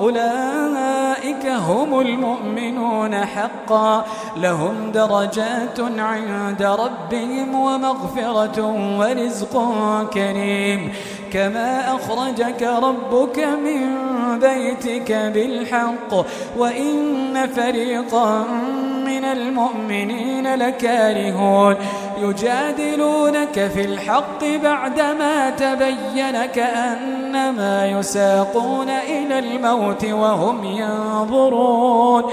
أولئك هم المؤمنون حقا. لهم درجات عند ربهم ومغفرة ورزق كريم. كما أخرجك ربك من بيتك بالحق. وإن فريقا من المؤمنين لكارهون. يجادلونك في الحق بعدما تبين كأنما يساقون إلى الموت وهم ينظرون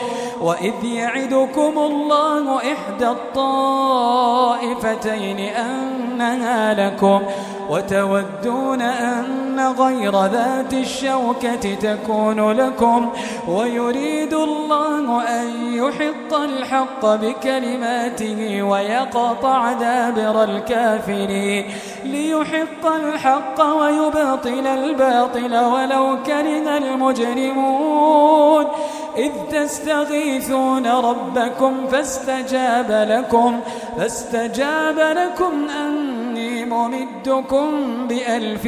وإذ يعدكم الله إحدى الطائفتين أنها لكم وتودون أن غير ذات الشوكة تكون لكم ويريد الله أن يحق الحق بكلماته ويقطع دابر الكافرين ليحق الحق ويبطل الباطل ولو كره المجرمون. إذ تستغيثون ربكم فاستجاب لكم فاستجاب لكم أني ممدكم بألف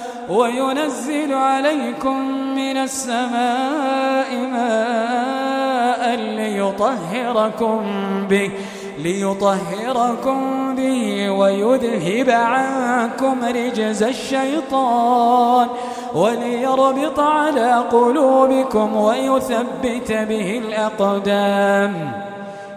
وينزل عليكم من السماء ماء ليطهركم به ليطهركم به ويذهب عنكم رجز الشيطان وليربط على قلوبكم ويثبت به الأقدام.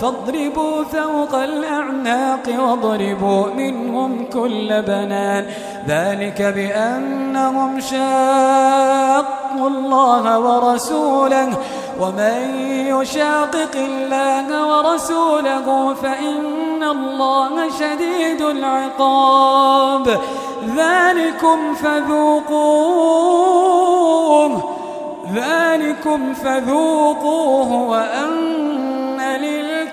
فاضربوا فوق الأعناق واضربوا منهم كل بنان. ذلك بأنهم شاقوا الله ورسوله ومن يشاقق الله ورسوله فإن الله شديد العقاب. ذلكم فذوقوه ذلكم فذوقوه وأن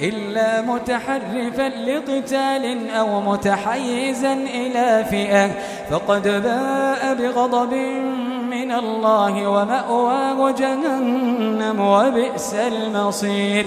إلا متحرفا لقتال أو متحيزا إلى فئة. فقد باء بغضب من الله ومأواه جهنم وبئس المصير.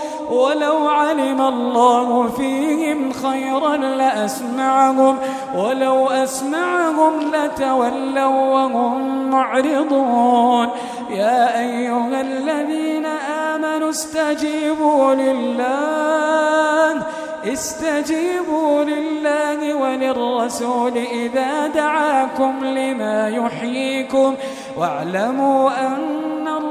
ولو علم الله فيهم خيرا لأسمعهم ولو أسمعهم لتولوا وهم معرضون. يا أيها الذين آمنوا استجيبوا لله استجيبوا لله وللرسول إذا دعاكم لما يحييكم واعلموا أن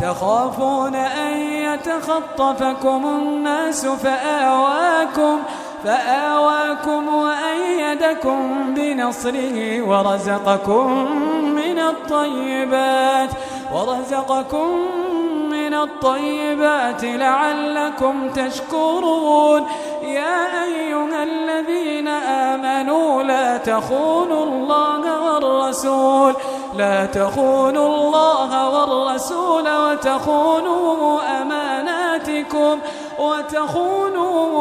تخافون أن يتخطفكم الناس فآواكم فآواكم وأيدكم بنصره ورزقكم من الطيبات ورزقكم من الطيبات لعلكم تشكرون يا أيها الذين آمنوا لا تخونوا الله والرسول لا تخونوا الله والرسول وتخونوا أماناتكم وتخونوا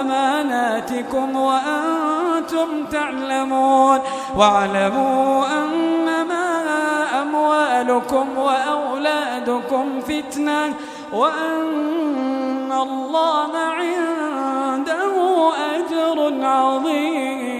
أماناتكم وأنتم تعلمون. واعلموا أنما أموالكم وأولادكم فتنة وأن الله عنده أجر عظيم.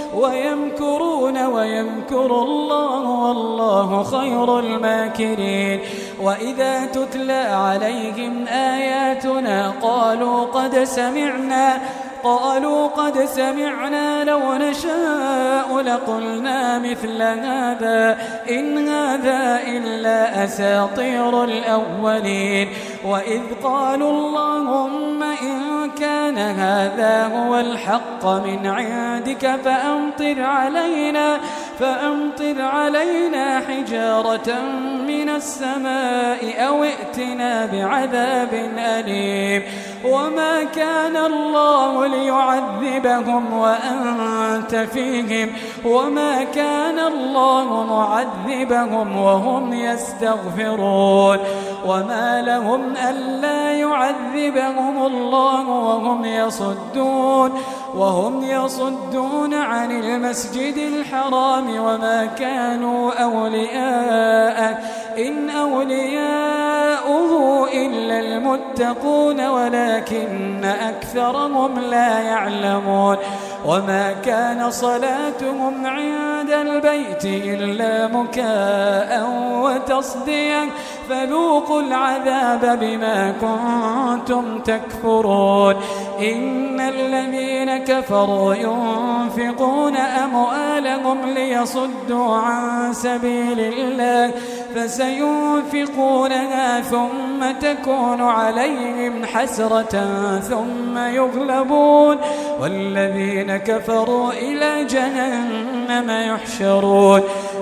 ويمكرون ويمكر الله والله خير الماكرين. وإذا تتلى عليهم آياتنا قالوا قد سمعنا قالوا قد سمعنا لو نشاء لقلنا مثل هذا إن هذا إلا أساطير الأولين. وإذ قالوا اللهم إن كان هذا هو الحق من عندك فأمطر علينا فأمطر علينا حجارة من السماء أو ائتنا بعذاب أليم. وما كان الله ليعذبهم وأنت فيهم وما كان الله معذبهم وهم يستغفرون. وما لهم ألا يعذبهم الله وهم يصدون وهم يصدون عن المسجد الحرام وما كانوا أولياء إن أولياؤه إلا المتقون ولكن أكثرهم لا يعلمون وما كان صلاتهم عند البيت إلا مكاء وتصديا فذوقوا العذاب بما كنتم تكفرون. إن الذين كفروا ينفقون أموالهم ليصدوا عن سبيل الله فسينفقونها ثم تكون عليهم حسرة ثم يغلبون. والذين كفروا إلى جهنم يحشرون.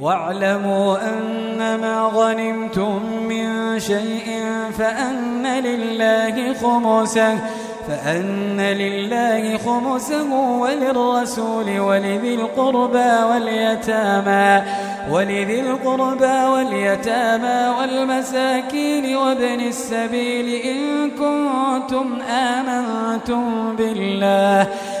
واعلموا أن ما غنمتم من شيء فأن لله خمسه فأن لله خمسه وللرسول ولذي القربى واليتامى ولذي القربى واليتامى والمساكين وابن السبيل إن كنتم آمنتم بالله.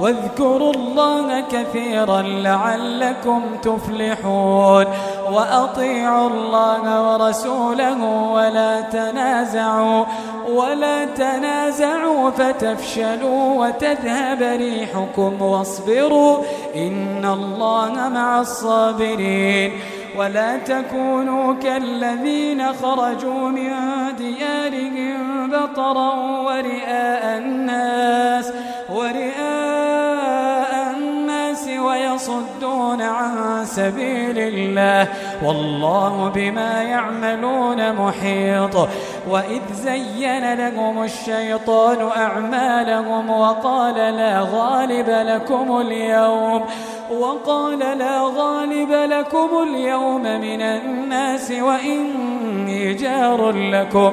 واذكروا الله كثيرا لعلكم تفلحون. وأطيعوا الله ورسوله ولا تنازعوا ولا تنازعوا فتفشلوا وتذهب ريحكم واصبروا إن الله مع الصابرين. ولا تكونوا كالذين خرجوا من ديارهم بطرا ورئاء الناس ورئاء ويصدون عن سبيل الله والله بما يعملون محيط وإذ زين لهم الشيطان أعمالهم وقال لا غالب لكم اليوم وقال لا غالب لكم اليوم من الناس وإني جار لكم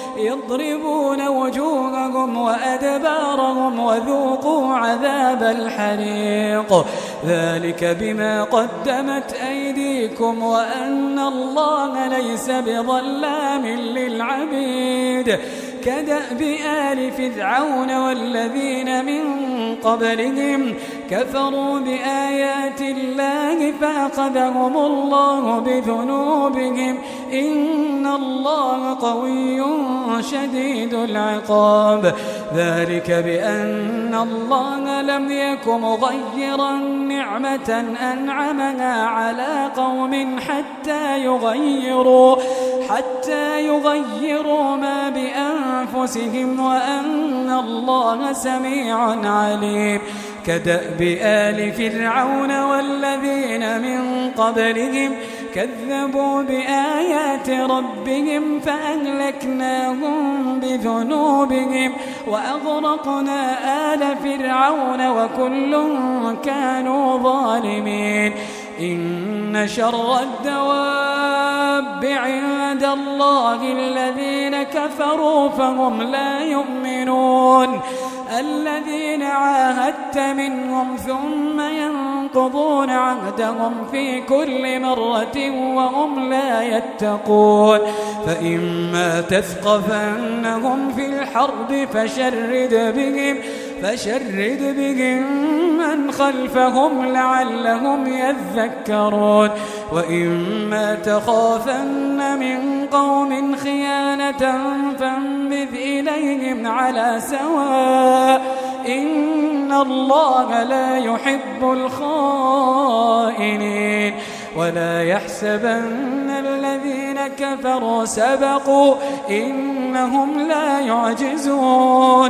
يضربون وجوههم وأدبارهم وذوقوا عذاب الحريق. ذلك بما قدمت أيديكم وأن الله ليس بظلام للعبيد. كدأب آل فرعون والذين من قبلهم كفروا بآيات الله فأخذهم الله بذنوبهم إن الله قوي شديد العقاب. ذلك بأن الله لم يك مغيرا نعمة أنعمها على قوم حتى يغيروا حتى يغيروا ما بأنفسهم وأن الله سميع عليم. كدأب آل فرعون والذين من قبلهم كذبوا بآيات ربهم فأهلكناهم بذنوبهم وأغرقنا آل فرعون وكل كانوا ظالمين. إن شر الدواب عند الله الذين كفروا فهم لا يؤمنون. الذين عاهدت منهم ثم ينقضون عهدهم في كل مرة وهم لا يتقون. فإما تثقفنهم في الحرب فشرد بهم فشرد بهم من خلفهم لعلهم يذكرون. وإما تخافن من قوم خيانة فانبذ إليهم على سواء. إن الله لا يحب الخائنين. ولا يحسبن الذين كفروا سبقوا. إنهم لا يعجزون.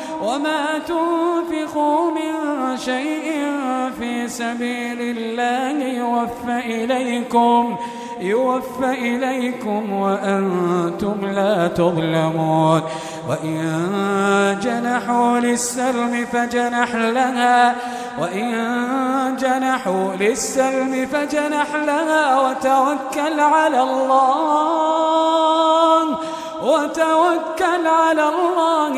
وما تنفقوا من شيء في سبيل الله يوفى إليكم يوفى إليكم وأنتم لا تظلمون. وإن جنحوا للسلم فجنح لها وإن جنحوا للسلم فجنح لها وتوكل على الله وتوكل على الله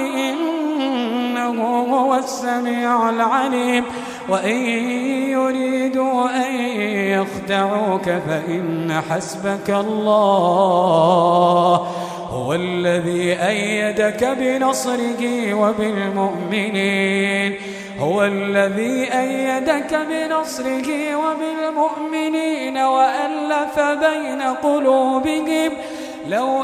إنه هو السميع العليم. وإن يريدوا أن يخدعوك فإن حسبك الله. هو الذي أيدك بنصره وبالمؤمنين. هو الذي أيدك بنصره وبالمؤمنين. وألف بين قلوبهم. لو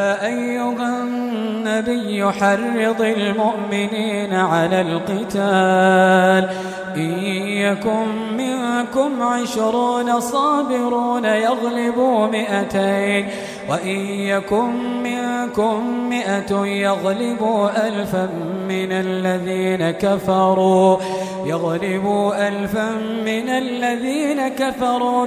يا أيها النبي حرض المؤمنين على القتال. إن يكن منكم عشرون صابرون يغلبوا مئتين. وإن يكن منكم مئة يغلبوا ألفا من الذين كفروا. يغلبوا ألفا من الذين كفروا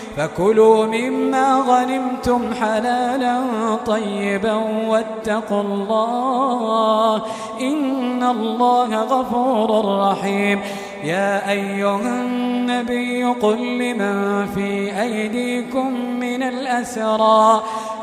فكلوا مما غنمتم حلالا طيبا واتقوا الله إن الله غفور رحيم. يا أيها النبي قل لمن في أيديكم من الأسرى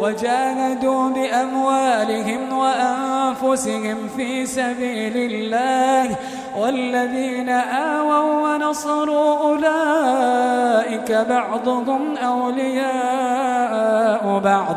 وجاهدوا بأموالهم وأنفسهم في سبيل الله والذين آووا ونصروا أولئك بعضهم أولياء بعض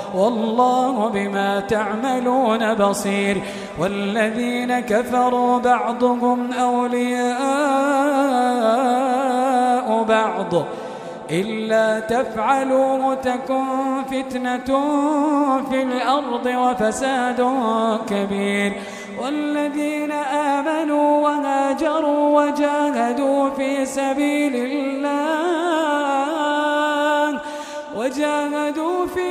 والله بما تعملون بصير والذين كفروا بعضهم أولياء بعض إلا تفعلوا تكن فتنة في الأرض وفساد كبير والذين آمنوا وهاجروا وجاهدوا في سبيل الله وجاهدوا في